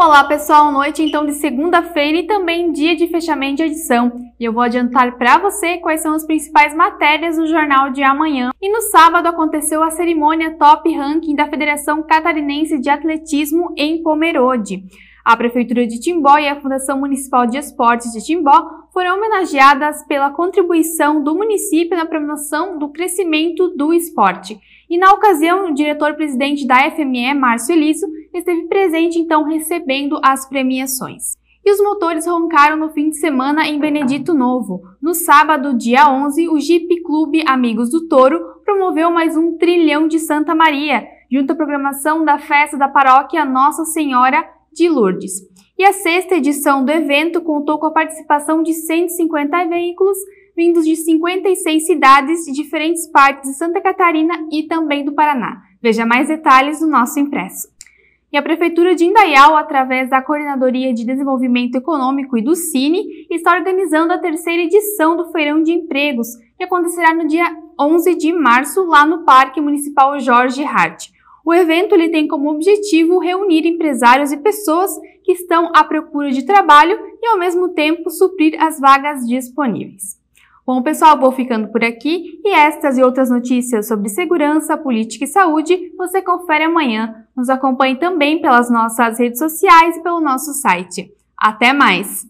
Olá pessoal, noite então de segunda-feira e também dia de fechamento de edição. E eu vou adiantar para você quais são as principais matérias do jornal de amanhã. E no sábado aconteceu a cerimônia Top Ranking da Federação Catarinense de Atletismo em Pomerode. A Prefeitura de Timbó e a Fundação Municipal de Esportes de Timbó foram homenageadas pela contribuição do município na promoção do crescimento do esporte. E na ocasião, o diretor-presidente da FME, Márcio Eliso, esteve presente então recebendo as premiações. E os motores roncaram no fim de semana em Benedito Novo. No sábado, dia 11, o Jeep Clube Amigos do Touro promoveu mais um trilhão de Santa Maria, junto à programação da festa da paróquia Nossa Senhora de Lourdes. E a sexta edição do evento contou com a participação de 150 veículos vindos de 56 cidades de diferentes partes de Santa Catarina e também do Paraná. Veja mais detalhes no nosso impresso. E a Prefeitura de Indaial, através da Coordenadoria de Desenvolvimento Econômico e do Cine, está organizando a terceira edição do Feirão de Empregos, que acontecerá no dia 11 de março, lá no Parque Municipal Jorge Hart. O evento ele tem como objetivo reunir empresários e pessoas que estão à procura de trabalho e, ao mesmo tempo, suprir as vagas disponíveis. Bom, pessoal, vou ficando por aqui e estas e outras notícias sobre segurança, política e saúde você confere amanhã. Nos acompanhe também pelas nossas redes sociais e pelo nosso site. Até mais!